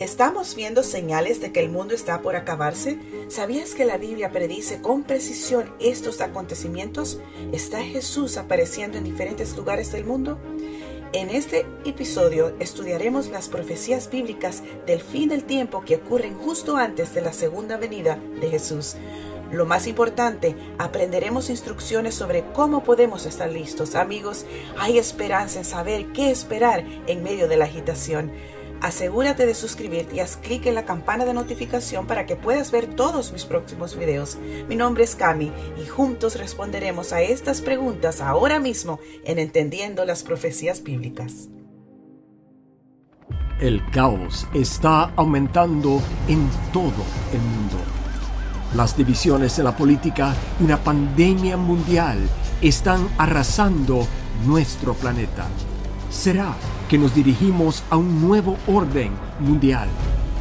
¿Estamos viendo señales de que el mundo está por acabarse? ¿Sabías que la Biblia predice con precisión estos acontecimientos? ¿Está Jesús apareciendo en diferentes lugares del mundo? En este episodio estudiaremos las profecías bíblicas del fin del tiempo que ocurren justo antes de la segunda venida de Jesús. Lo más importante, aprenderemos instrucciones sobre cómo podemos estar listos. Amigos, hay esperanza en saber qué esperar en medio de la agitación. Asegúrate de suscribirte y haz clic en la campana de notificación para que puedas ver todos mis próximos videos. Mi nombre es Cami y juntos responderemos a estas preguntas ahora mismo en Entendiendo las Profecías Bíblicas. El caos está aumentando en todo el mundo. Las divisiones en la política y una pandemia mundial están arrasando nuestro planeta. ¿Será que nos dirigimos a un nuevo orden mundial.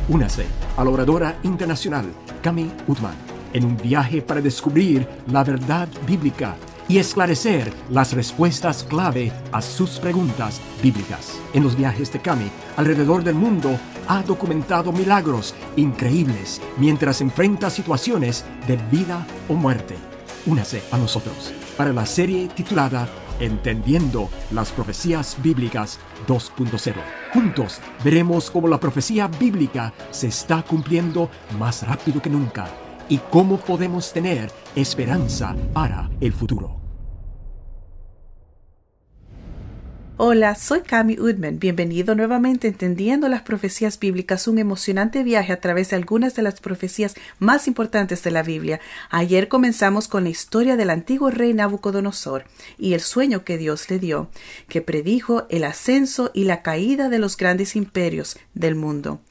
Únase a la oradora internacional Cami Utman en un viaje para descubrir la verdad bíblica y esclarecer las respuestas clave a sus preguntas bíblicas. En los viajes de Cami alrededor del mundo ha documentado milagros increíbles mientras enfrenta situaciones de vida o muerte. Únase a nosotros para la serie titulada Entendiendo las Profecías Bíblicas 2.0. Juntos veremos cómo la profecía bíblica se está cumpliendo más rápido que nunca y cómo podemos tener esperanza para el futuro. Hola, soy Cami Udman. Bienvenido nuevamente a Entendiendo las Profecías Bíblicas, un emocionante viaje a través de algunas de las profecías más importantes de la Biblia. Ayer comenzamos con la historia del antiguo rey Nabucodonosor y el sueño que Dios le dio, que predijo el ascenso y la caída de los grandes imperios del mundo.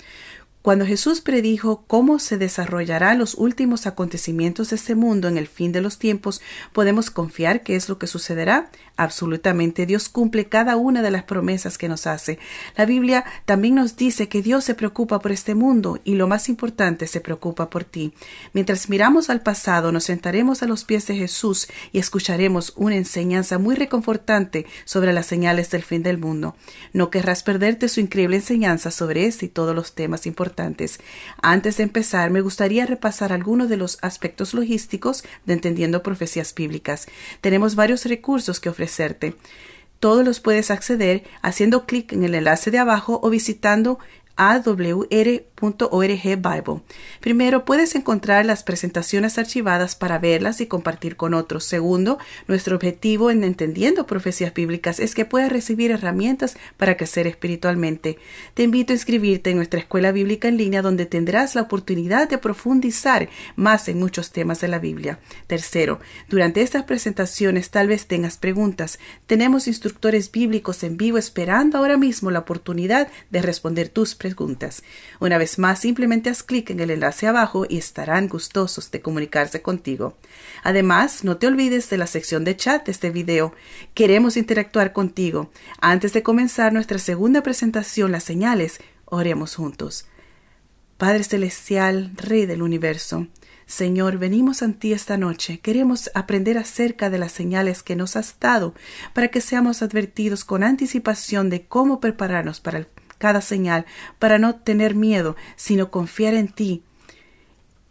Cuando Jesús predijo cómo se desarrollarán los últimos acontecimientos de este mundo en el fin de los tiempos, podemos confiar que es lo que sucederá. Absolutamente, Dios cumple cada una de las promesas que nos hace. La Biblia también nos dice que Dios se preocupa por este mundo y lo más importante, se preocupa por ti. Mientras miramos al pasado, nos sentaremos a los pies de Jesús y escucharemos una enseñanza muy reconfortante sobre las señales del fin del mundo. No querrás perderte su increíble enseñanza sobre este y todos los temas importantes antes de empezar, me gustaría repasar algunos de los aspectos logísticos de entendiendo profecías bíblicas. Tenemos varios recursos que ofrecerte. Todos los puedes acceder haciendo clic en el enlace de abajo o visitando awr.org Bible. Primero, puedes encontrar las presentaciones archivadas para verlas y compartir con otros. Segundo, nuestro objetivo en entendiendo profecías bíblicas es que puedas recibir herramientas para crecer espiritualmente. Te invito a inscribirte en nuestra escuela bíblica en línea donde tendrás la oportunidad de profundizar más en muchos temas de la Biblia. Tercero, durante estas presentaciones tal vez tengas preguntas. Tenemos instructores bíblicos en vivo esperando ahora mismo la oportunidad de responder tus preguntas. Una vez más, simplemente haz clic en el enlace abajo y estarán gustosos de comunicarse contigo. Además, no te olvides de la sección de chat de este video. Queremos interactuar contigo. Antes de comenzar nuestra segunda presentación, las señales, oremos juntos. Padre Celestial, Rey del Universo, Señor, venimos ante ti esta noche. Queremos aprender acerca de las señales que nos has dado para que seamos advertidos con anticipación de cómo prepararnos para el cada señal, para no tener miedo, sino confiar en ti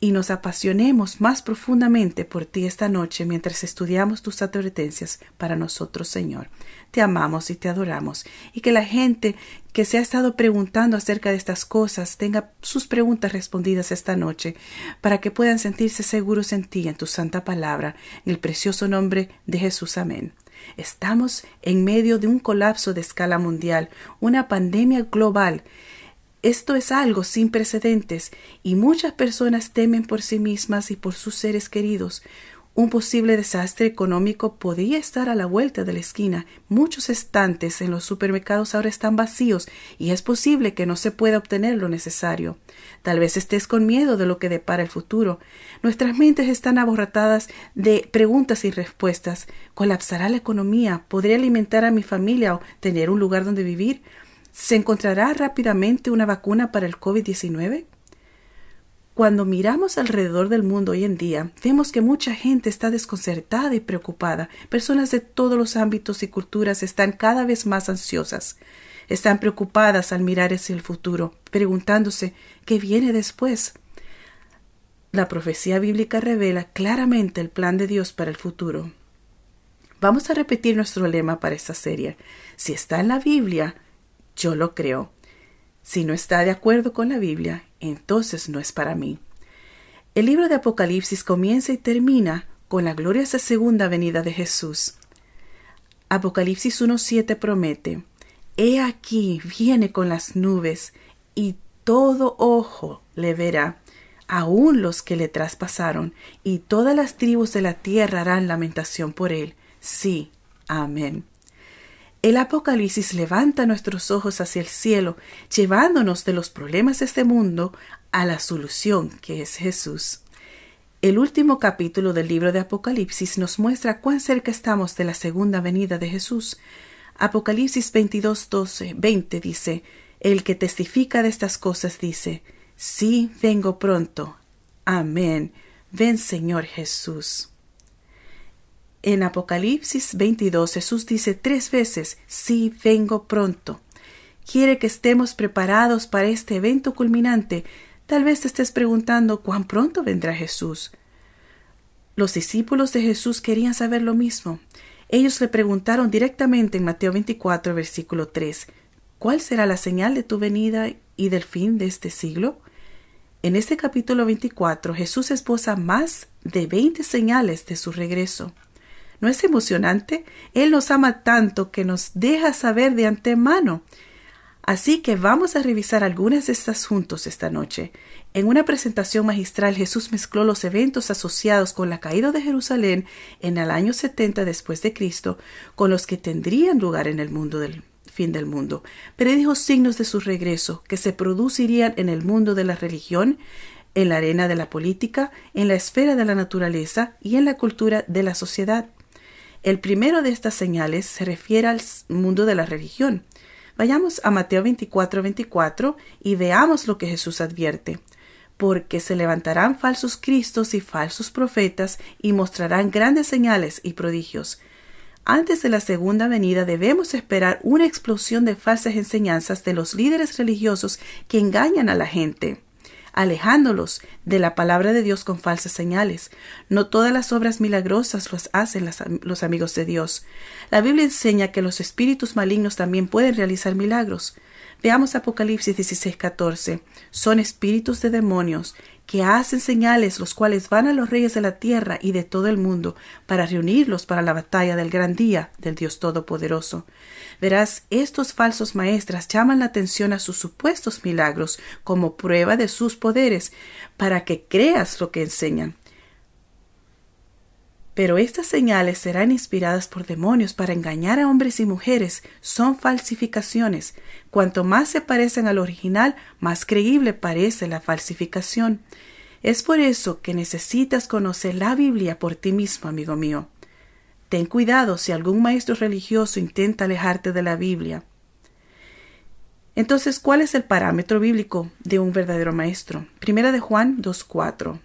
y nos apasionemos más profundamente por ti esta noche mientras estudiamos tus advertencias para nosotros, Señor. Te amamos y te adoramos, y que la gente que se ha estado preguntando acerca de estas cosas tenga sus preguntas respondidas esta noche, para que puedan sentirse seguros en ti, en tu santa palabra, en el precioso nombre de Jesús. Amén. Estamos en medio de un colapso de escala mundial, una pandemia global. Esto es algo sin precedentes y muchas personas temen por sí mismas y por sus seres queridos. Un posible desastre económico podría estar a la vuelta de la esquina. Muchos estantes en los supermercados ahora están vacíos y es posible que no se pueda obtener lo necesario. Tal vez estés con miedo de lo que depara el futuro. Nuestras mentes están aborratadas de preguntas y respuestas. ¿Colapsará la economía? ¿Podré alimentar a mi familia o tener un lugar donde vivir? ¿Se encontrará rápidamente una vacuna para el COVID-19? Cuando miramos alrededor del mundo hoy en día, vemos que mucha gente está desconcertada y preocupada. Personas de todos los ámbitos y culturas están cada vez más ansiosas. Están preocupadas al mirar hacia el futuro, preguntándose qué viene después. La profecía bíblica revela claramente el plan de Dios para el futuro. Vamos a repetir nuestro lema para esta serie. Si está en la Biblia, yo lo creo. Si no está de acuerdo con la Biblia, entonces no es para mí. El libro de Apocalipsis comienza y termina con la gloriosa segunda venida de Jesús. Apocalipsis 1.7 promete, He aquí viene con las nubes, y todo ojo le verá, aun los que le traspasaron, y todas las tribus de la tierra harán lamentación por él. Sí, amén. El Apocalipsis levanta nuestros ojos hacia el cielo, llevándonos de los problemas de este mundo a la solución que es Jesús. El último capítulo del libro de Apocalipsis nos muestra cuán cerca estamos de la segunda venida de Jesús. Apocalipsis 22, 12, 20 dice, El que testifica de estas cosas dice, Sí, vengo pronto. Amén. Ven Señor Jesús. En Apocalipsis 22 Jesús dice tres veces, Sí, vengo pronto. Quiere que estemos preparados para este evento culminante. Tal vez te estés preguntando cuán pronto vendrá Jesús. Los discípulos de Jesús querían saber lo mismo. Ellos le preguntaron directamente en Mateo 24, versículo 3, ¿Cuál será la señal de tu venida y del fin de este siglo? En este capítulo 24 Jesús esposa más de 20 señales de su regreso. ¿No es emocionante? Él nos ama tanto que nos deja saber de antemano. Así que vamos a revisar algunas de estas juntos esta noche. En una presentación magistral Jesús mezcló los eventos asociados con la caída de Jerusalén en el año 70 después de Cristo con los que tendrían lugar en el mundo del fin del mundo. Predijo signos de su regreso que se producirían en el mundo de la religión, en la arena de la política, en la esfera de la naturaleza y en la cultura de la sociedad. El primero de estas señales se refiere al mundo de la religión. Vayamos a Mateo 24, 24 y veamos lo que Jesús advierte. Porque se levantarán falsos cristos y falsos profetas y mostrarán grandes señales y prodigios. Antes de la segunda venida debemos esperar una explosión de falsas enseñanzas de los líderes religiosos que engañan a la gente alejándolos de la palabra de Dios con falsas señales. No todas las obras milagrosas las hacen los amigos de Dios. La Biblia enseña que los espíritus malignos también pueden realizar milagros. Veamos Apocalipsis 16:14. Son espíritus de demonios que hacen señales, los cuales van a los reyes de la tierra y de todo el mundo para reunirlos para la batalla del gran día del Dios Todopoderoso. Verás, estos falsos maestras llaman la atención a sus supuestos milagros como prueba de sus poderes, para que creas lo que enseñan. Pero estas señales serán inspiradas por demonios para engañar a hombres y mujeres. Son falsificaciones. Cuanto más se parecen al original, más creíble parece la falsificación. Es por eso que necesitas conocer la Biblia por ti mismo, amigo mío. Ten cuidado si algún maestro religioso intenta alejarte de la Biblia. Entonces, ¿cuál es el parámetro bíblico de un verdadero maestro? Primera de Juan 2.4.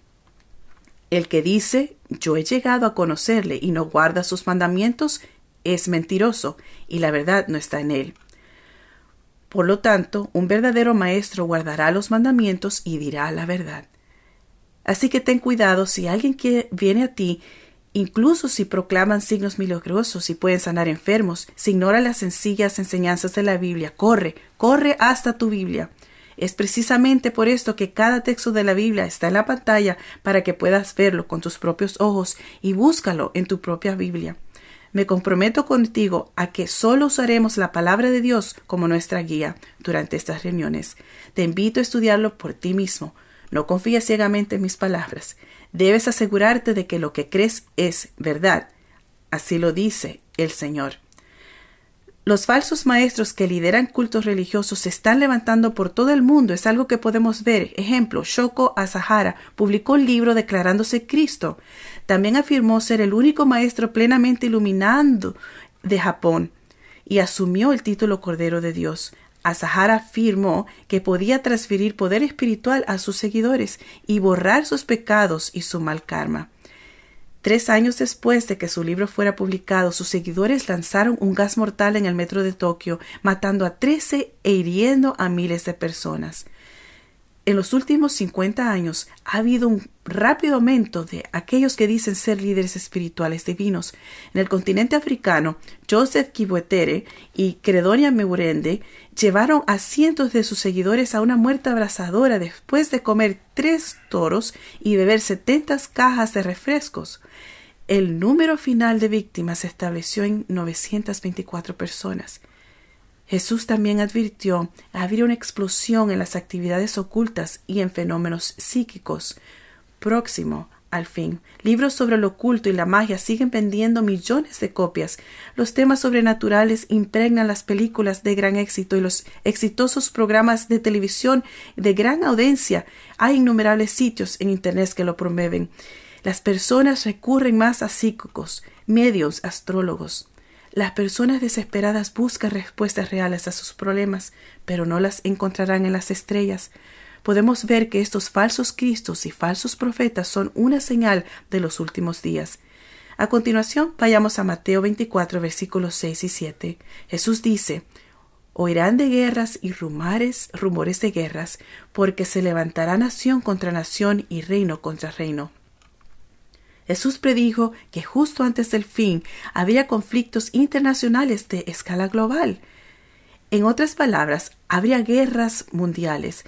El que dice, yo he llegado a conocerle y no guarda sus mandamientos, es mentiroso, y la verdad no está en él. Por lo tanto, un verdadero maestro guardará los mandamientos y dirá la verdad. Así que ten cuidado si alguien que viene a ti, incluso si proclaman signos milagrosos y pueden sanar enfermos, si ignora las sencillas enseñanzas de la Biblia, corre, corre hasta tu Biblia. Es precisamente por esto que cada texto de la Biblia está en la pantalla para que puedas verlo con tus propios ojos y búscalo en tu propia Biblia. Me comprometo contigo a que solo usaremos la palabra de Dios como nuestra guía durante estas reuniones. Te invito a estudiarlo por ti mismo. No confíes ciegamente en mis palabras. Debes asegurarte de que lo que crees es verdad. Así lo dice el Señor. Los falsos maestros que lideran cultos religiosos se están levantando por todo el mundo. Es algo que podemos ver. Ejemplo, Shoko Asahara publicó un libro declarándose Cristo. También afirmó ser el único maestro plenamente iluminando de Japón y asumió el título Cordero de Dios. Asahara afirmó que podía transferir poder espiritual a sus seguidores y borrar sus pecados y su mal karma. Tres años después de que su libro fuera publicado, sus seguidores lanzaron un gas mortal en el metro de Tokio, matando a 13 e hiriendo a miles de personas. En los últimos 50 años ha habido un rápido aumento de aquellos que dicen ser líderes espirituales divinos. En el continente africano, Joseph Kibuetere y Credonia Meurende llevaron a cientos de sus seguidores a una muerte abrasadora después de comer tres toros y beber 70 cajas de refrescos. El número final de víctimas se estableció en 924 personas. Jesús también advirtió habría una explosión en las actividades ocultas y en fenómenos psíquicos. Próximo al fin, libros sobre lo oculto y la magia siguen vendiendo millones de copias. Los temas sobrenaturales impregnan las películas de gran éxito y los exitosos programas de televisión de gran audiencia. Hay innumerables sitios en Internet que lo promueven. Las personas recurren más a psíquicos, medios, astrólogos. Las personas desesperadas buscan respuestas reales a sus problemas, pero no las encontrarán en las estrellas. Podemos ver que estos falsos cristos y falsos profetas son una señal de los últimos días. A continuación, vayamos a Mateo 24, versículos 6 y 7. Jesús dice, Oirán de guerras y rumores, rumores de guerras, porque se levantará nación contra nación y reino contra reino. Jesús predijo que justo antes del fin habría conflictos internacionales de escala global. En otras palabras, habría guerras mundiales.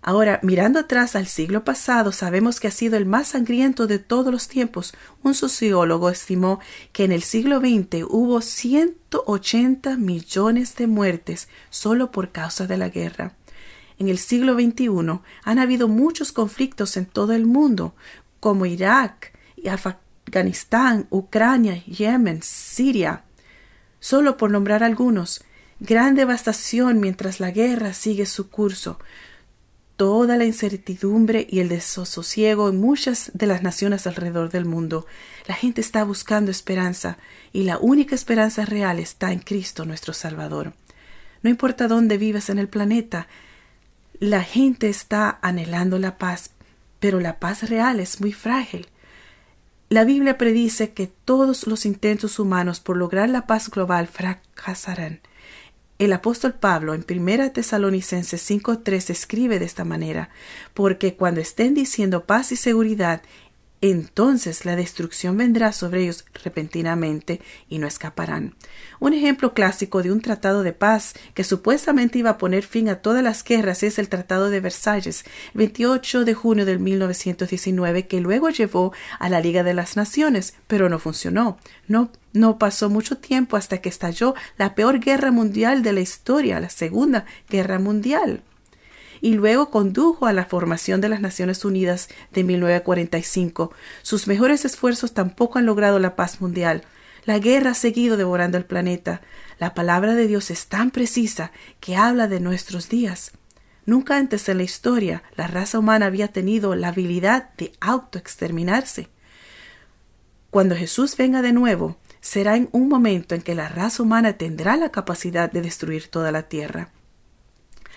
Ahora, mirando atrás al siglo pasado, sabemos que ha sido el más sangriento de todos los tiempos. Un sociólogo estimó que en el siglo XX hubo 180 millones de muertes solo por causa de la guerra. En el siglo XXI han habido muchos conflictos en todo el mundo, como Irak, Afganistán, Ucrania, Yemen, Siria, solo por nombrar algunos. Gran devastación mientras la guerra sigue su curso. Toda la incertidumbre y el desasosiego en muchas de las naciones alrededor del mundo. La gente está buscando esperanza y la única esperanza real está en Cristo nuestro Salvador. No importa dónde vivas en el planeta, la gente está anhelando la paz, pero la paz real es muy frágil. La Biblia predice que todos los intentos humanos por lograr la paz global fracasarán. El apóstol Pablo en 1 Tesalonicenses 5.3 escribe de esta manera, porque cuando estén diciendo paz y seguridad, entonces la destrucción vendrá sobre ellos repentinamente y no escaparán. Un ejemplo clásico de un tratado de paz que supuestamente iba a poner fin a todas las guerras es el Tratado de Versalles, 28 de junio de 1919, que luego llevó a la Liga de las Naciones, pero no funcionó. No, no pasó mucho tiempo hasta que estalló la peor guerra mundial de la historia, la Segunda Guerra Mundial y luego condujo a la formación de las Naciones Unidas de 1945. Sus mejores esfuerzos tampoco han logrado la paz mundial. La guerra ha seguido devorando el planeta. La palabra de Dios es tan precisa que habla de nuestros días. Nunca antes en la historia la raza humana había tenido la habilidad de autoexterminarse. Cuando Jesús venga de nuevo, será en un momento en que la raza humana tendrá la capacidad de destruir toda la tierra.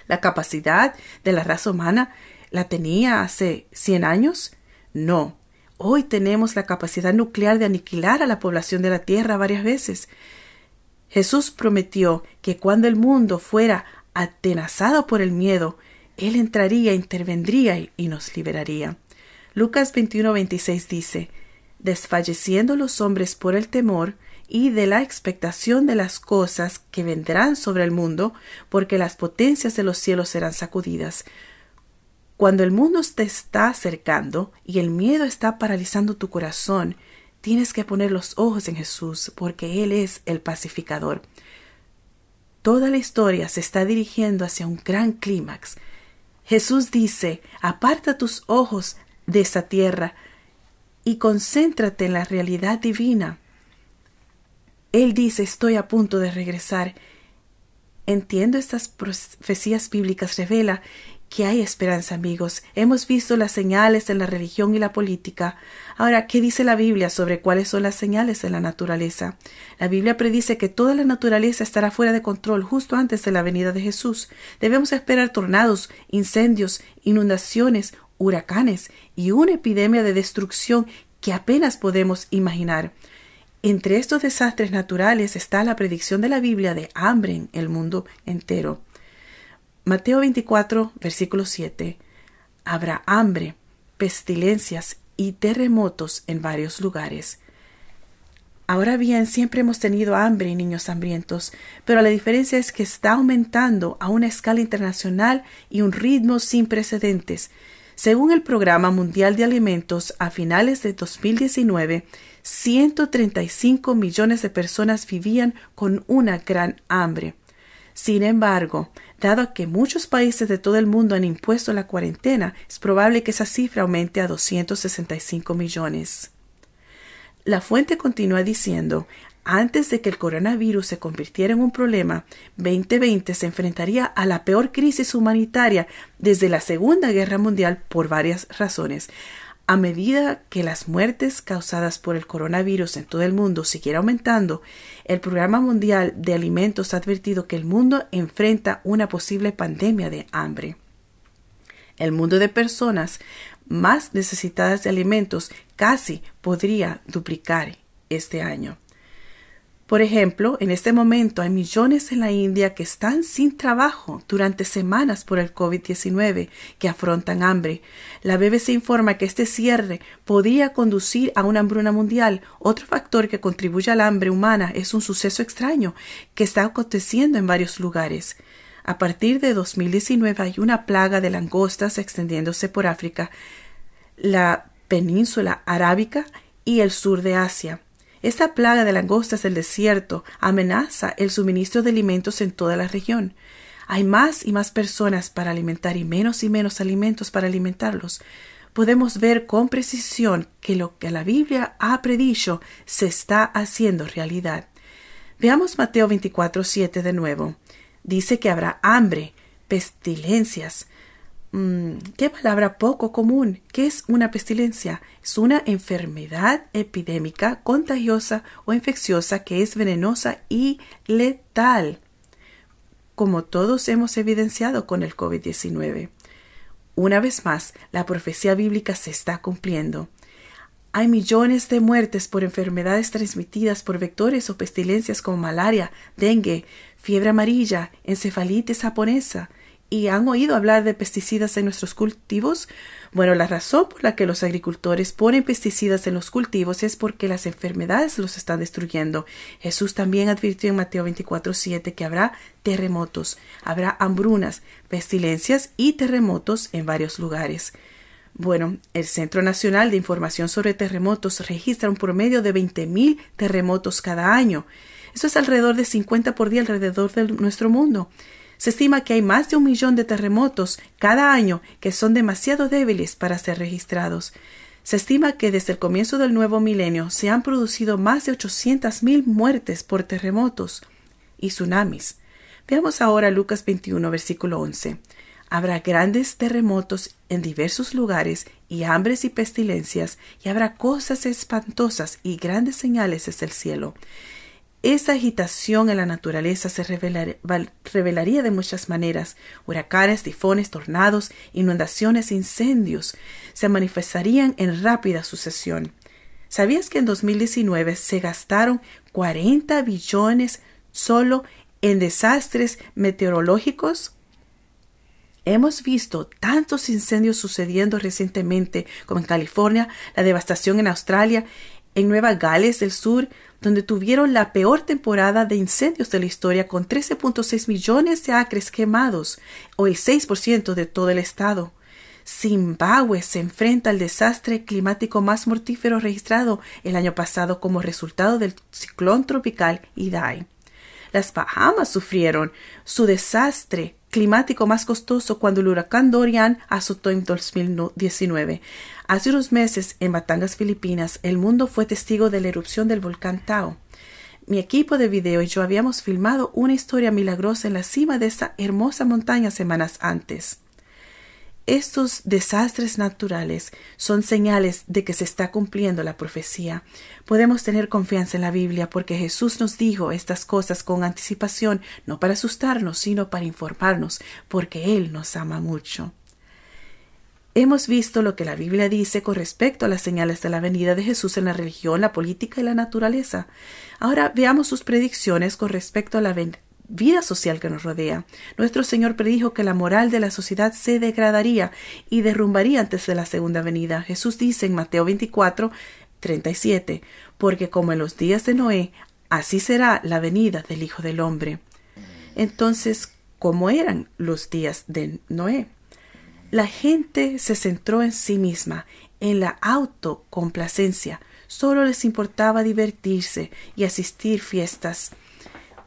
¿La capacidad de la raza humana la tenía hace 100 años? No. Hoy tenemos la capacidad nuclear de aniquilar a la población de la Tierra varias veces. Jesús prometió que cuando el mundo fuera atenazado por el miedo, Él entraría, intervendría y nos liberaría. Lucas 21-26 dice, Desfalleciendo los hombres por el temor, y de la expectación de las cosas que vendrán sobre el mundo, porque las potencias de los cielos serán sacudidas. Cuando el mundo te está acercando y el miedo está paralizando tu corazón, tienes que poner los ojos en Jesús, porque Él es el pacificador. Toda la historia se está dirigiendo hacia un gran clímax. Jesús dice, aparta tus ojos de esa tierra y concéntrate en la realidad divina él dice, estoy a punto de regresar. Entiendo estas profecías bíblicas, revela que hay esperanza, amigos. Hemos visto las señales en la religión y la política. Ahora, ¿qué dice la Biblia sobre cuáles son las señales en la naturaleza? La Biblia predice que toda la naturaleza estará fuera de control justo antes de la venida de Jesús. Debemos esperar tornados, incendios, inundaciones, huracanes y una epidemia de destrucción que apenas podemos imaginar. Entre estos desastres naturales está la predicción de la Biblia de hambre en el mundo entero. Mateo 24, versículo 7. Habrá hambre, pestilencias y terremotos en varios lugares. Ahora bien, siempre hemos tenido hambre y niños hambrientos, pero la diferencia es que está aumentando a una escala internacional y un ritmo sin precedentes. Según el Programa Mundial de Alimentos, a finales de 2019, 135 millones de personas vivían con una gran hambre. Sin embargo, dado que muchos países de todo el mundo han impuesto la cuarentena, es probable que esa cifra aumente a 265 millones. La fuente continúa diciendo, antes de que el coronavirus se convirtiera en un problema, 2020 se enfrentaría a la peor crisis humanitaria desde la Segunda Guerra Mundial por varias razones. A medida que las muertes causadas por el coronavirus en todo el mundo siguiera aumentando, el Programa Mundial de Alimentos ha advertido que el mundo enfrenta una posible pandemia de hambre. El mundo de personas más necesitadas de alimentos casi podría duplicar este año. Por ejemplo, en este momento hay millones en la India que están sin trabajo durante semanas por el COVID-19, que afrontan hambre. La BBC informa que este cierre podría conducir a una hambruna mundial. Otro factor que contribuye al hambre humana es un suceso extraño que está aconteciendo en varios lugares. A partir de 2019 hay una plaga de langostas extendiéndose por África, la península arábica y el sur de Asia. Esta plaga de langostas del desierto amenaza el suministro de alimentos en toda la región. Hay más y más personas para alimentar y menos y menos alimentos para alimentarlos. Podemos ver con precisión que lo que la Biblia ha predicho se está haciendo realidad. Veamos Mateo 24, 7 de nuevo. Dice que habrá hambre, pestilencias, Mm, qué palabra poco común. ¿Qué es una pestilencia? Es una enfermedad epidémica, contagiosa o infecciosa que es venenosa y letal, como todos hemos evidenciado con el COVID-19. Una vez más, la profecía bíblica se está cumpliendo. Hay millones de muertes por enfermedades transmitidas por vectores o pestilencias como malaria, dengue, fiebre amarilla, encefalitis japonesa, y han oído hablar de pesticidas en nuestros cultivos? Bueno, la razón por la que los agricultores ponen pesticidas en los cultivos es porque las enfermedades los están destruyendo. Jesús también advirtió en Mateo 24:7 que habrá terremotos, habrá hambrunas, pestilencias y terremotos en varios lugares. Bueno, el Centro Nacional de Información sobre Terremotos registra un promedio de 20.000 terremotos cada año. Eso es alrededor de 50 por día alrededor de nuestro mundo. Se estima que hay más de un millón de terremotos cada año que son demasiado débiles para ser registrados. Se estima que desde el comienzo del nuevo milenio se han producido más de 800.000 muertes por terremotos y tsunamis. Veamos ahora Lucas 21, versículo 11. Habrá grandes terremotos en diversos lugares y hambres y pestilencias, y habrá cosas espantosas y grandes señales desde el cielo. Esa agitación en la naturaleza se revelaría de muchas maneras. Huracanes, tifones, tornados, inundaciones, incendios se manifestarían en rápida sucesión. ¿Sabías que en 2019 se gastaron 40 billones solo en desastres meteorológicos? Hemos visto tantos incendios sucediendo recientemente como en California, la devastación en Australia, en Nueva Gales del Sur, donde tuvieron la peor temporada de incendios de la historia con 13.6 millones de acres quemados, o el 6% de todo el estado. Zimbabue se enfrenta al desastre climático más mortífero registrado el año pasado como resultado del ciclón tropical Idai. Las Bahamas sufrieron su desastre climático más costoso cuando el huracán Dorian azotó en 2019. Hace unos meses, en Batangas, Filipinas, el mundo fue testigo de la erupción del volcán Tao. Mi equipo de video y yo habíamos filmado una historia milagrosa en la cima de esa hermosa montaña semanas antes. Estos desastres naturales son señales de que se está cumpliendo la profecía. Podemos tener confianza en la Biblia porque Jesús nos dijo estas cosas con anticipación, no para asustarnos, sino para informarnos, porque Él nos ama mucho. Hemos visto lo que la Biblia dice con respecto a las señales de la venida de Jesús en la religión, la política y la naturaleza. Ahora veamos sus predicciones con respecto a la vida social que nos rodea. Nuestro Señor predijo que la moral de la sociedad se degradaría y derrumbaría antes de la segunda venida. Jesús dice en Mateo 24, 37, porque como en los días de Noé, así será la venida del Hijo del Hombre. Entonces, ¿cómo eran los días de Noé? La gente se centró en sí misma, en la autocomplacencia. Solo les importaba divertirse y asistir fiestas.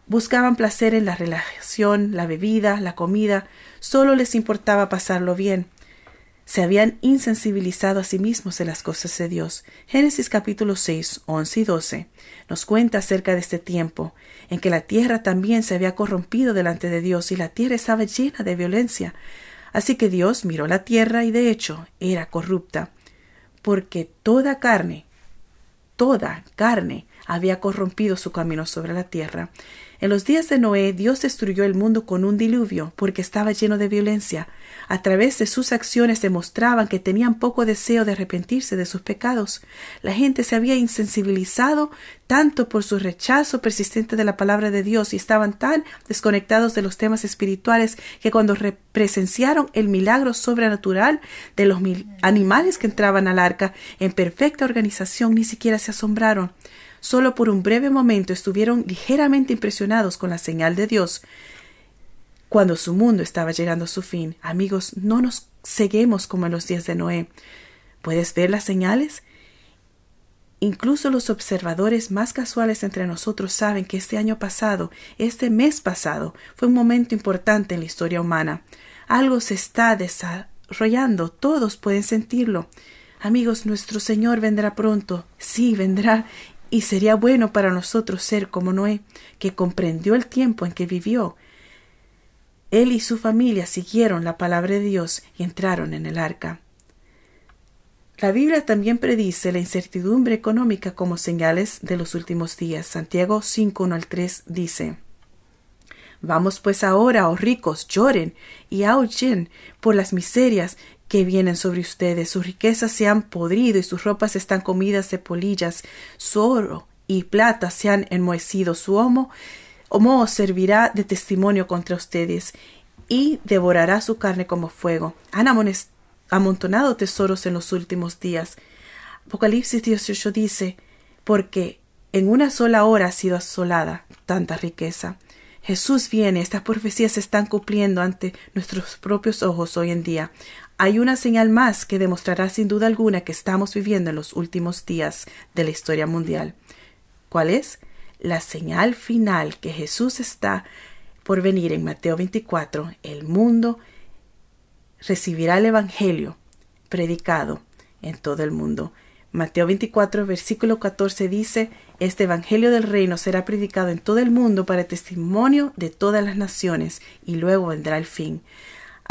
Buscaban placer en la relación, la bebida, la comida. Solo les importaba pasarlo bien. Se habían insensibilizado a sí mismos de las cosas de Dios. Génesis capítulo 6, 11 y 12 nos cuenta acerca de este tiempo en que la tierra también se había corrompido delante de Dios y la tierra estaba llena de violencia. Así que Dios miró la tierra y de hecho era corrupta, porque toda carne, toda carne había corrompido su camino sobre la tierra. En los días de Noé, Dios destruyó el mundo con un diluvio porque estaba lleno de violencia. A través de sus acciones demostraban que tenían poco deseo de arrepentirse de sus pecados. La gente se había insensibilizado tanto por su rechazo persistente de la palabra de Dios y estaban tan desconectados de los temas espirituales que cuando presenciaron el milagro sobrenatural de los animales que entraban al arca en perfecta organización ni siquiera se asombraron. Solo por un breve momento estuvieron ligeramente impresionados con la señal de Dios cuando su mundo estaba llegando a su fin. Amigos, no nos ceguemos como en los días de Noé. ¿Puedes ver las señales? Incluso los observadores más casuales entre nosotros saben que este año pasado, este mes pasado, fue un momento importante en la historia humana. Algo se está desarrollando, todos pueden sentirlo. Amigos, nuestro Señor vendrá pronto, sí, vendrá, y sería bueno para nosotros ser como Noé, que comprendió el tiempo en que vivió. Él y su familia siguieron la palabra de Dios y entraron en el arca. La Biblia también predice la incertidumbre económica como señales de los últimos días. Santiago 5, al 3 dice Vamos pues ahora, oh ricos, lloren y aullen por las miserias que vienen sobre ustedes. Sus riquezas se han podrido y sus ropas están comidas de polillas. Su oro y plata se han enmohecido. Su homo, homo servirá de testimonio contra ustedes y devorará su carne como fuego. Han amontonado tesoros en los últimos días. Apocalipsis 18 dice, porque en una sola hora ha sido asolada tanta riqueza. Jesús viene, estas profecías se están cumpliendo ante nuestros propios ojos hoy en día. Hay una señal más que demostrará sin duda alguna que estamos viviendo en los últimos días de la historia mundial. ¿Cuál es? La señal final que Jesús está por venir en Mateo 24. El mundo recibirá el Evangelio predicado en todo el mundo. Mateo 24, versículo 14 dice, Este Evangelio del reino será predicado en todo el mundo para testimonio de todas las naciones, y luego vendrá el fin.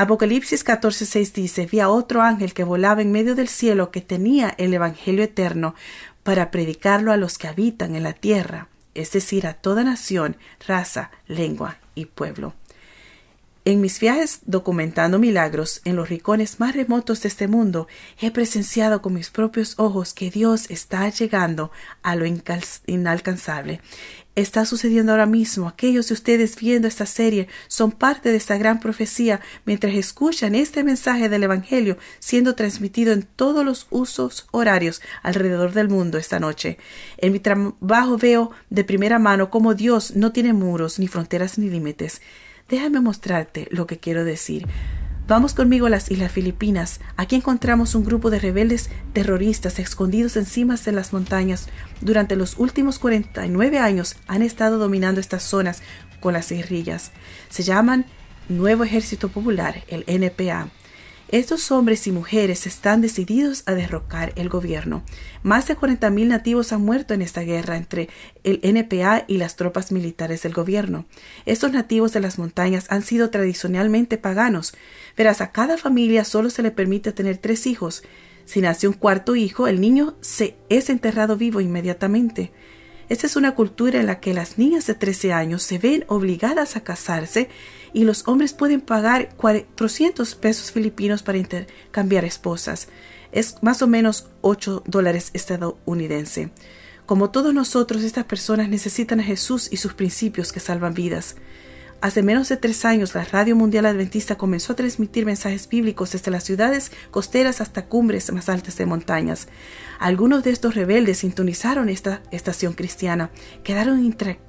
Apocalipsis 14:6 dice, vi a otro ángel que volaba en medio del cielo que tenía el Evangelio eterno para predicarlo a los que habitan en la tierra, es decir, a toda nación, raza, lengua y pueblo. En mis viajes documentando milagros en los rincones más remotos de este mundo, he presenciado con mis propios ojos que Dios está llegando a lo inalcanzable está sucediendo ahora mismo. Aquellos de ustedes viendo esta serie son parte de esta gran profecía mientras escuchan este mensaje del Evangelio siendo transmitido en todos los usos horarios alrededor del mundo esta noche. En mi trabajo veo de primera mano cómo Dios no tiene muros, ni fronteras, ni límites. Déjame mostrarte lo que quiero decir. Vamos conmigo a las Islas Filipinas. Aquí encontramos un grupo de rebeldes terroristas escondidos encima de las montañas. Durante los últimos 49 años han estado dominando estas zonas con las guerrillas. Se llaman Nuevo Ejército Popular, el NPA. Estos hombres y mujeres están decididos a derrocar el gobierno. Más de 40.000 nativos han muerto en esta guerra entre el NPA y las tropas militares del gobierno. Estos nativos de las montañas han sido tradicionalmente paganos. Verás, a cada familia solo se le permite tener tres hijos. Si nace un cuarto hijo, el niño se es enterrado vivo inmediatamente. Esta es una cultura en la que las niñas de 13 años se ven obligadas a casarse y los hombres pueden pagar 400 pesos filipinos para intercambiar esposas. Es más o menos 8 dólares estadounidense. Como todos nosotros, estas personas necesitan a Jesús y sus principios que salvan vidas. Hace menos de tres años, la Radio Mundial Adventista comenzó a transmitir mensajes bíblicos desde las ciudades costeras hasta cumbres más altas de montañas. Algunos de estos rebeldes sintonizaron esta estación cristiana, quedaron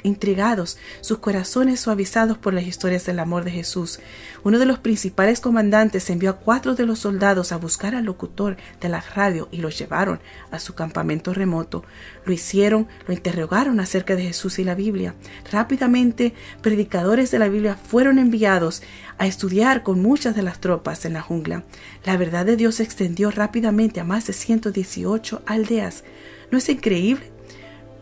intrigados, sus corazones suavizados por las historias del amor de Jesús. Uno de los principales comandantes envió a cuatro de los soldados a buscar al locutor de la radio y lo llevaron a su campamento remoto. Lo hicieron, lo interrogaron acerca de Jesús y la Biblia. Rápidamente, predicadores de la Biblia fueron enviados a estudiar con muchas de las tropas en la jungla. La verdad de Dios se extendió rápidamente a más de 118 aldeas. ¿No es increíble?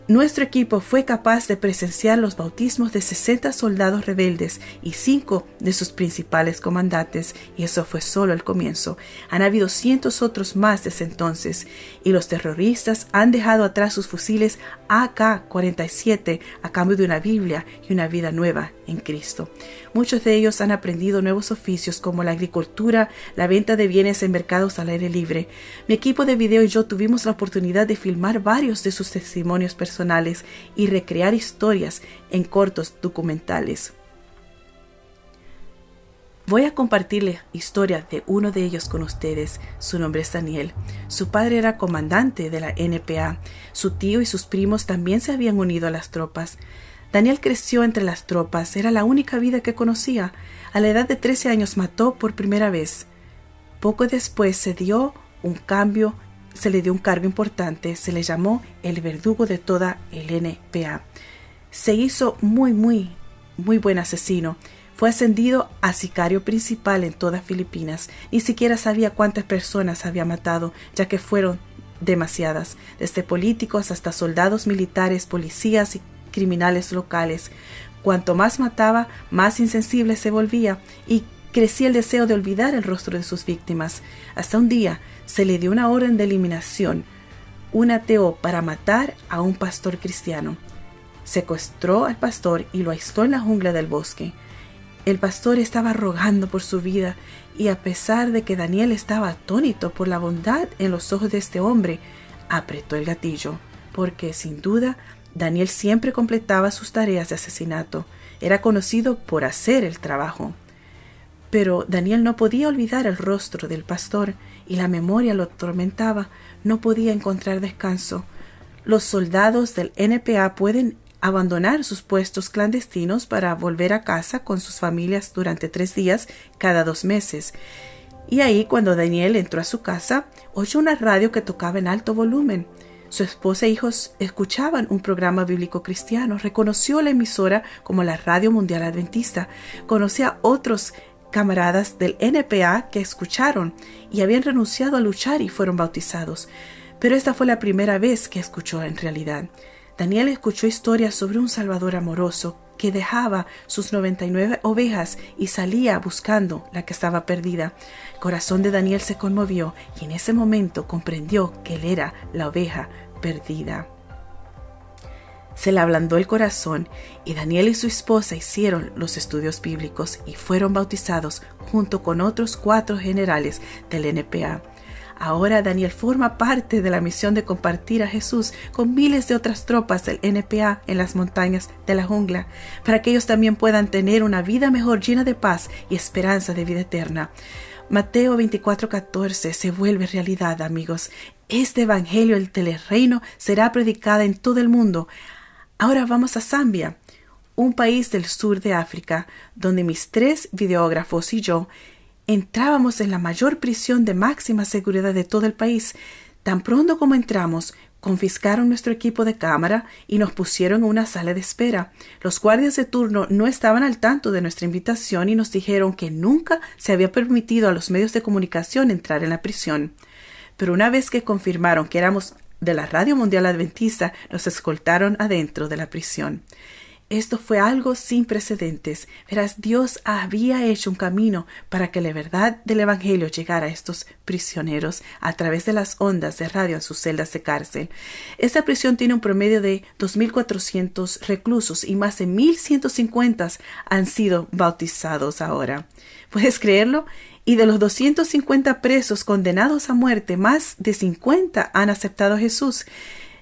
Nuestro equipo fue capaz de presenciar los bautismos de 60 soldados rebeldes y cinco de sus principales comandantes, y eso fue solo el comienzo. Han habido cientos otros más desde entonces, y los terroristas han dejado atrás sus fusiles AK-47 a cambio de una Biblia y una vida nueva en Cristo. Muchos de ellos han aprendido nuevos oficios como la agricultura, la venta de bienes en mercados al aire libre. Mi equipo de video y yo tuvimos la oportunidad de filmar varios de sus testimonios personales y recrear historias en cortos documentales. Voy a compartir la historia de uno de ellos con ustedes. Su nombre es Daniel. Su padre era comandante de la NPA. Su tío y sus primos también se habían unido a las tropas. Daniel creció entre las tropas, era la única vida que conocía. A la edad de 13 años mató por primera vez. Poco después se dio un cambio, se le dio un cargo importante, se le llamó el verdugo de toda el NPA. Se hizo muy, muy, muy buen asesino. Fue ascendido a sicario principal en todas Filipinas. Ni siquiera sabía cuántas personas había matado, ya que fueron demasiadas, desde políticos hasta soldados militares, policías y criminales locales. Cuanto más mataba, más insensible se volvía y crecía el deseo de olvidar el rostro de sus víctimas. Hasta un día se le dio una orden de eliminación, un ateo para matar a un pastor cristiano. Secuestró al pastor y lo aisló en la jungla del bosque. El pastor estaba rogando por su vida y a pesar de que Daniel estaba atónito por la bondad en los ojos de este hombre, apretó el gatillo, porque sin duda Daniel siempre completaba sus tareas de asesinato. Era conocido por hacer el trabajo. Pero Daniel no podía olvidar el rostro del pastor y la memoria lo atormentaba. No podía encontrar descanso. Los soldados del NPA pueden abandonar sus puestos clandestinos para volver a casa con sus familias durante tres días cada dos meses. Y ahí, cuando Daniel entró a su casa, oyó una radio que tocaba en alto volumen. Su esposa e hijos escuchaban un programa bíblico cristiano, reconoció la emisora como la Radio Mundial Adventista, conocía a otros camaradas del NPA que escucharon y habían renunciado a luchar y fueron bautizados. Pero esta fue la primera vez que escuchó en realidad. Daniel escuchó historias sobre un Salvador amoroso que dejaba sus 99 ovejas y salía buscando la que estaba perdida. El corazón de Daniel se conmovió y en ese momento comprendió que él era la oveja perdida. Se le ablandó el corazón y Daniel y su esposa hicieron los estudios bíblicos y fueron bautizados junto con otros cuatro generales del NPA. Ahora Daniel forma parte de la misión de compartir a Jesús con miles de otras tropas del NPA en las montañas de la jungla, para que ellos también puedan tener una vida mejor llena de paz y esperanza de vida eterna. Mateo 24:14 se vuelve realidad, amigos. Este Evangelio, el telereino, será predicada en todo el mundo. Ahora vamos a Zambia, un país del sur de África, donde mis tres videógrafos y yo entrábamos en la mayor prisión de máxima seguridad de todo el país. Tan pronto como entramos, confiscaron nuestro equipo de cámara y nos pusieron en una sala de espera. Los guardias de turno no estaban al tanto de nuestra invitación y nos dijeron que nunca se había permitido a los medios de comunicación entrar en la prisión. Pero una vez que confirmaron que éramos de la Radio Mundial Adventista, nos escoltaron adentro de la prisión. Esto fue algo sin precedentes. Verás, Dios había hecho un camino para que la verdad del Evangelio llegara a estos prisioneros a través de las ondas de radio en sus celdas de cárcel. Esta prisión tiene un promedio de 2.400 reclusos y más de 1.150 han sido bautizados ahora. ¿Puedes creerlo? Y de los 250 presos condenados a muerte, más de 50 han aceptado a Jesús.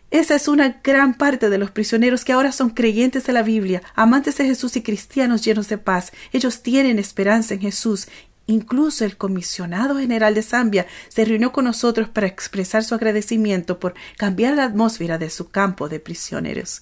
Esa es una gran parte de los prisioneros que ahora son creyentes de la Biblia, amantes de Jesús y cristianos llenos de paz. Ellos tienen esperanza en Jesús. Incluso el comisionado general de Zambia se reunió con nosotros para expresar su agradecimiento por cambiar la atmósfera de su campo de prisioneros.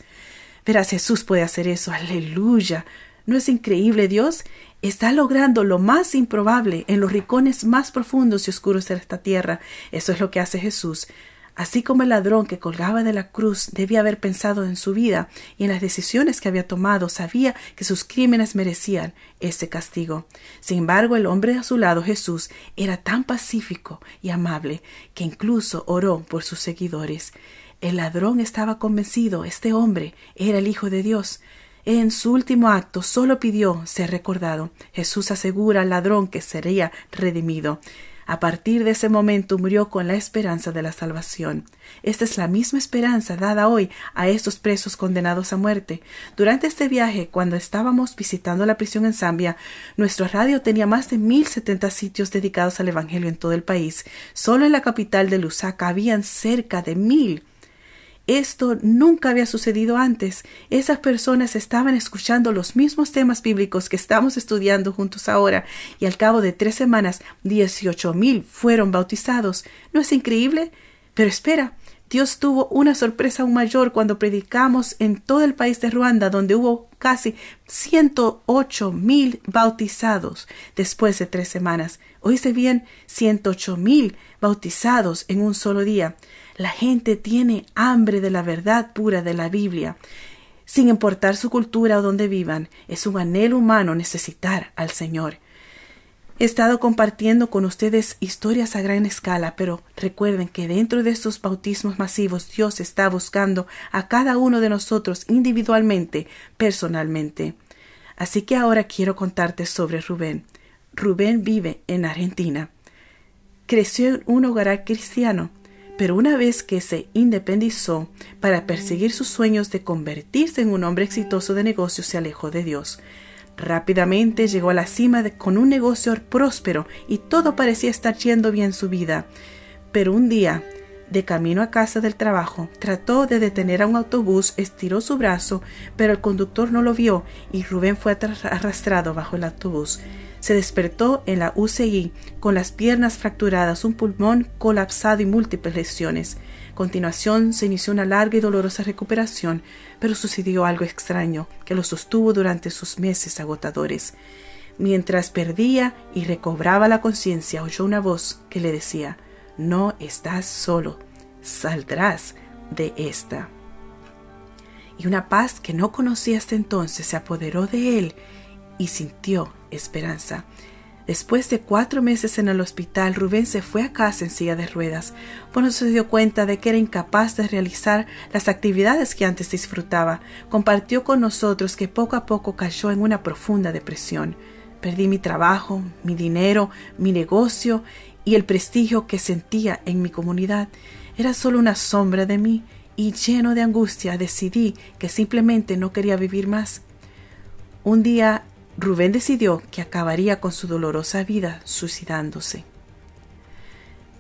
Verás, Jesús puede hacer eso. Aleluya. ¿No es increíble Dios? Está logrando lo más improbable en los rincones más profundos y oscuros de esta tierra. Eso es lo que hace Jesús. Así como el ladrón que colgaba de la cruz debía haber pensado en su vida y en las decisiones que había tomado, sabía que sus crímenes merecían ese castigo. Sin embargo, el hombre a su lado, Jesús, era tan pacífico y amable que incluso oró por sus seguidores. El ladrón estaba convencido, este hombre era el Hijo de Dios. En su último acto solo pidió ser recordado. Jesús asegura al ladrón que sería redimido. A partir de ese momento murió con la esperanza de la salvación. Esta es la misma esperanza dada hoy a estos presos condenados a muerte. Durante este viaje, cuando estábamos visitando la prisión en Zambia, nuestro radio tenía más de mil setenta sitios dedicados al Evangelio en todo el país. Solo en la capital de Lusaka habían cerca de mil. Esto nunca había sucedido antes. Esas personas estaban escuchando los mismos temas bíblicos que estamos estudiando juntos ahora, y al cabo de tres semanas, dieciocho mil fueron bautizados. ¿No es increíble? Pero espera, Dios tuvo una sorpresa aún mayor cuando predicamos en todo el país de Ruanda, donde hubo casi ocho mil bautizados después de tres semanas. Oíste bien, ocho mil bautizados en un solo día. La gente tiene hambre de la verdad pura de la Biblia. Sin importar su cultura o donde vivan, es un anhelo humano necesitar al Señor. He estado compartiendo con ustedes historias a gran escala, pero recuerden que dentro de estos bautismos masivos Dios está buscando a cada uno de nosotros individualmente, personalmente. Así que ahora quiero contarte sobre Rubén. Rubén vive en Argentina. Creció en un hogar cristiano pero una vez que se independizó para perseguir sus sueños de convertirse en un hombre exitoso de negocios, se alejó de Dios. Rápidamente llegó a la cima con un negocio próspero y todo parecía estar yendo bien su vida. Pero un día, de camino a casa del trabajo, trató de detener a un autobús, estiró su brazo, pero el conductor no lo vio y Rubén fue arrastrado bajo el autobús. Se despertó en la UCI con las piernas fracturadas, un pulmón colapsado y múltiples lesiones. A continuación se inició una larga y dolorosa recuperación, pero sucedió algo extraño que lo sostuvo durante sus meses agotadores. Mientras perdía y recobraba la conciencia, oyó una voz que le decía No estás solo, saldrás de esta. Y una paz que no conocía hasta entonces se apoderó de él y sintió esperanza. Después de cuatro meses en el hospital, Rubén se fue a casa en silla de ruedas, cuando se dio cuenta de que era incapaz de realizar las actividades que antes disfrutaba. Compartió con nosotros que poco a poco cayó en una profunda depresión. Perdí mi trabajo, mi dinero, mi negocio y el prestigio que sentía en mi comunidad. Era solo una sombra de mí y lleno de angustia decidí que simplemente no quería vivir más. Un día Rubén decidió que acabaría con su dolorosa vida suicidándose.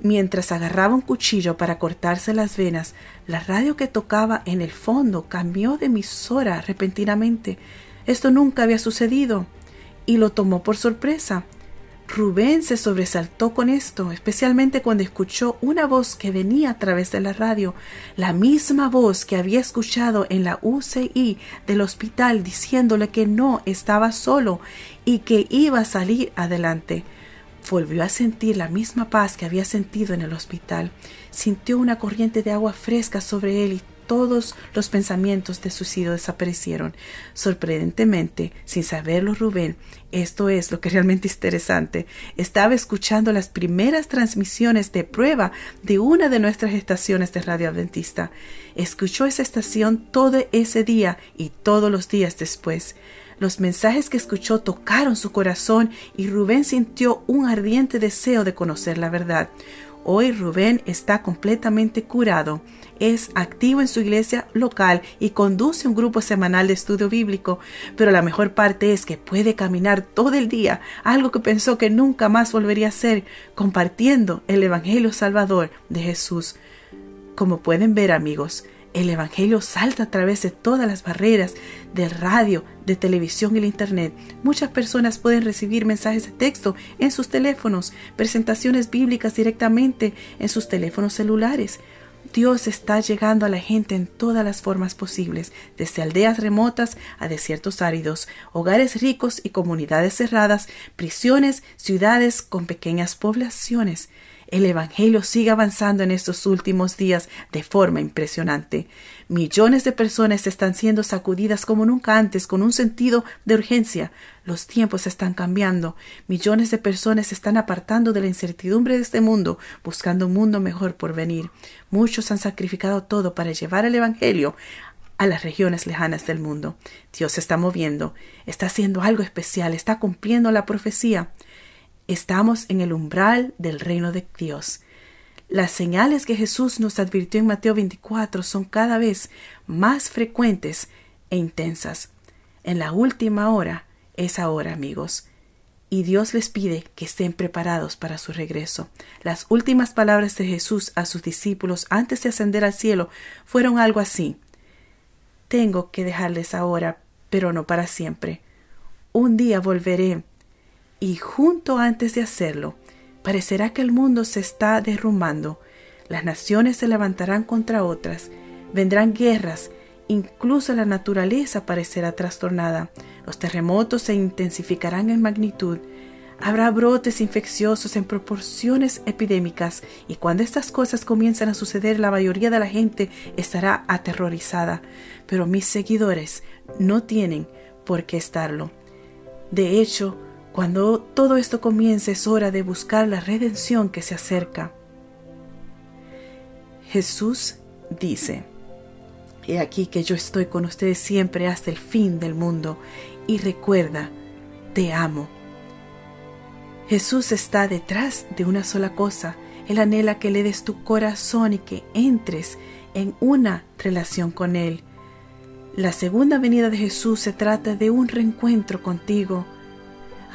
Mientras agarraba un cuchillo para cortarse las venas, la radio que tocaba en el fondo cambió de emisora repentinamente. Esto nunca había sucedido y lo tomó por sorpresa. Rubén se sobresaltó con esto, especialmente cuando escuchó una voz que venía a través de la radio, la misma voz que había escuchado en la UCI del hospital diciéndole que no estaba solo y que iba a salir adelante. Volvió a sentir la misma paz que había sentido en el hospital. Sintió una corriente de agua fresca sobre él y todos los pensamientos de suicidio desaparecieron. Sorprendentemente, sin saberlo Rubén, esto es lo que realmente interesante, estaba escuchando las primeras transmisiones de prueba de una de nuestras estaciones de radio adventista. Escuchó esa estación todo ese día y todos los días después. Los mensajes que escuchó tocaron su corazón y Rubén sintió un ardiente deseo de conocer la verdad. Hoy Rubén está completamente curado. Es activo en su iglesia local y conduce un grupo semanal de estudio bíblico, pero la mejor parte es que puede caminar todo el día, algo que pensó que nunca más volvería a hacer, compartiendo el Evangelio Salvador de Jesús. Como pueden ver amigos, el Evangelio salta a través de todas las barreras de radio, de televisión y el Internet. Muchas personas pueden recibir mensajes de texto en sus teléfonos, presentaciones bíblicas directamente en sus teléfonos celulares. Dios está llegando a la gente en todas las formas posibles, desde aldeas remotas a desiertos áridos, hogares ricos y comunidades cerradas, prisiones, ciudades con pequeñas poblaciones. El Evangelio sigue avanzando en estos últimos días de forma impresionante. Millones de personas están siendo sacudidas como nunca antes con un sentido de urgencia. Los tiempos están cambiando. Millones de personas se están apartando de la incertidumbre de este mundo, buscando un mundo mejor por venir. Muchos han sacrificado todo para llevar el Evangelio a las regiones lejanas del mundo. Dios se está moviendo, está haciendo algo especial, está cumpliendo la profecía. Estamos en el umbral del reino de Dios. Las señales que Jesús nos advirtió en Mateo 24 son cada vez más frecuentes e intensas. En la última hora es ahora, amigos. Y Dios les pide que estén preparados para su regreso. Las últimas palabras de Jesús a sus discípulos antes de ascender al cielo fueron algo así. Tengo que dejarles ahora, pero no para siempre. Un día volveré y junto antes de hacerlo, parecerá que el mundo se está derrumbando, las naciones se levantarán contra otras, vendrán guerras, incluso la naturaleza parecerá trastornada, los terremotos se intensificarán en magnitud, habrá brotes infecciosos en proporciones epidémicas. Y cuando estas cosas comiencen a suceder la mayoría de la gente estará aterrorizada, pero mis seguidores no tienen por qué estarlo. De hecho, cuando todo esto comience es hora de buscar la redención que se acerca. Jesús dice, He aquí que yo estoy con ustedes siempre hasta el fin del mundo, y recuerda, te amo. Jesús está detrás de una sola cosa, Él anhela que le des tu corazón y que entres en una relación con Él. La segunda venida de Jesús se trata de un reencuentro contigo,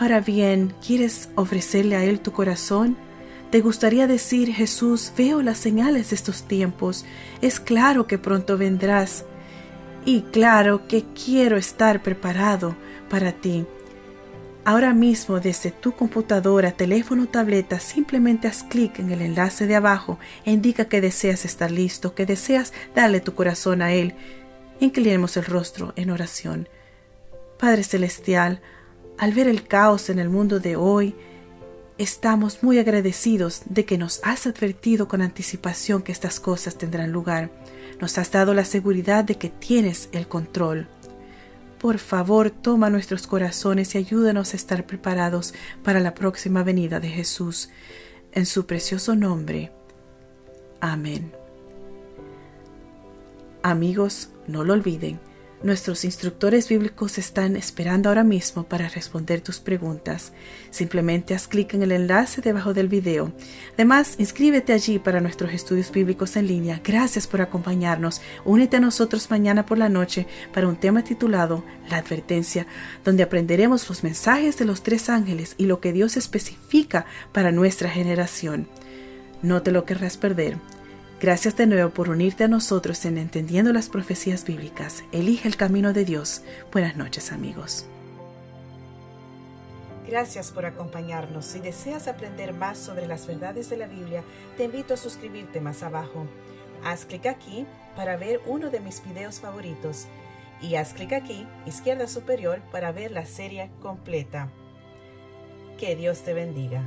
Ahora bien, ¿quieres ofrecerle a Él tu corazón? ¿Te gustaría decir, Jesús, veo las señales de estos tiempos, es claro que pronto vendrás, y claro que quiero estar preparado para ti? Ahora mismo desde tu computadora, teléfono o tableta, simplemente haz clic en el enlace de abajo e indica que deseas estar listo, que deseas darle tu corazón a Él. Inclinemos el rostro en oración. Padre Celestial, al ver el caos en el mundo de hoy, estamos muy agradecidos de que nos has advertido con anticipación que estas cosas tendrán lugar. Nos has dado la seguridad de que tienes el control. Por favor, toma nuestros corazones y ayúdanos a estar preparados para la próxima venida de Jesús. En su precioso nombre. Amén. Amigos, no lo olviden Nuestros instructores bíblicos están esperando ahora mismo para responder tus preguntas. Simplemente haz clic en el enlace debajo del video. Además, inscríbete allí para nuestros estudios bíblicos en línea. Gracias por acompañarnos. Únete a nosotros mañana por la noche para un tema titulado La advertencia, donde aprenderemos los mensajes de los tres ángeles y lo que Dios especifica para nuestra generación. No te lo querrás perder. Gracias de nuevo por unirte a nosotros en Entendiendo las Profecías Bíblicas. Elige el camino de Dios. Buenas noches amigos. Gracias por acompañarnos. Si deseas aprender más sobre las verdades de la Biblia, te invito a suscribirte más abajo. Haz clic aquí para ver uno de mis videos favoritos y haz clic aquí, izquierda superior, para ver la serie completa. Que Dios te bendiga.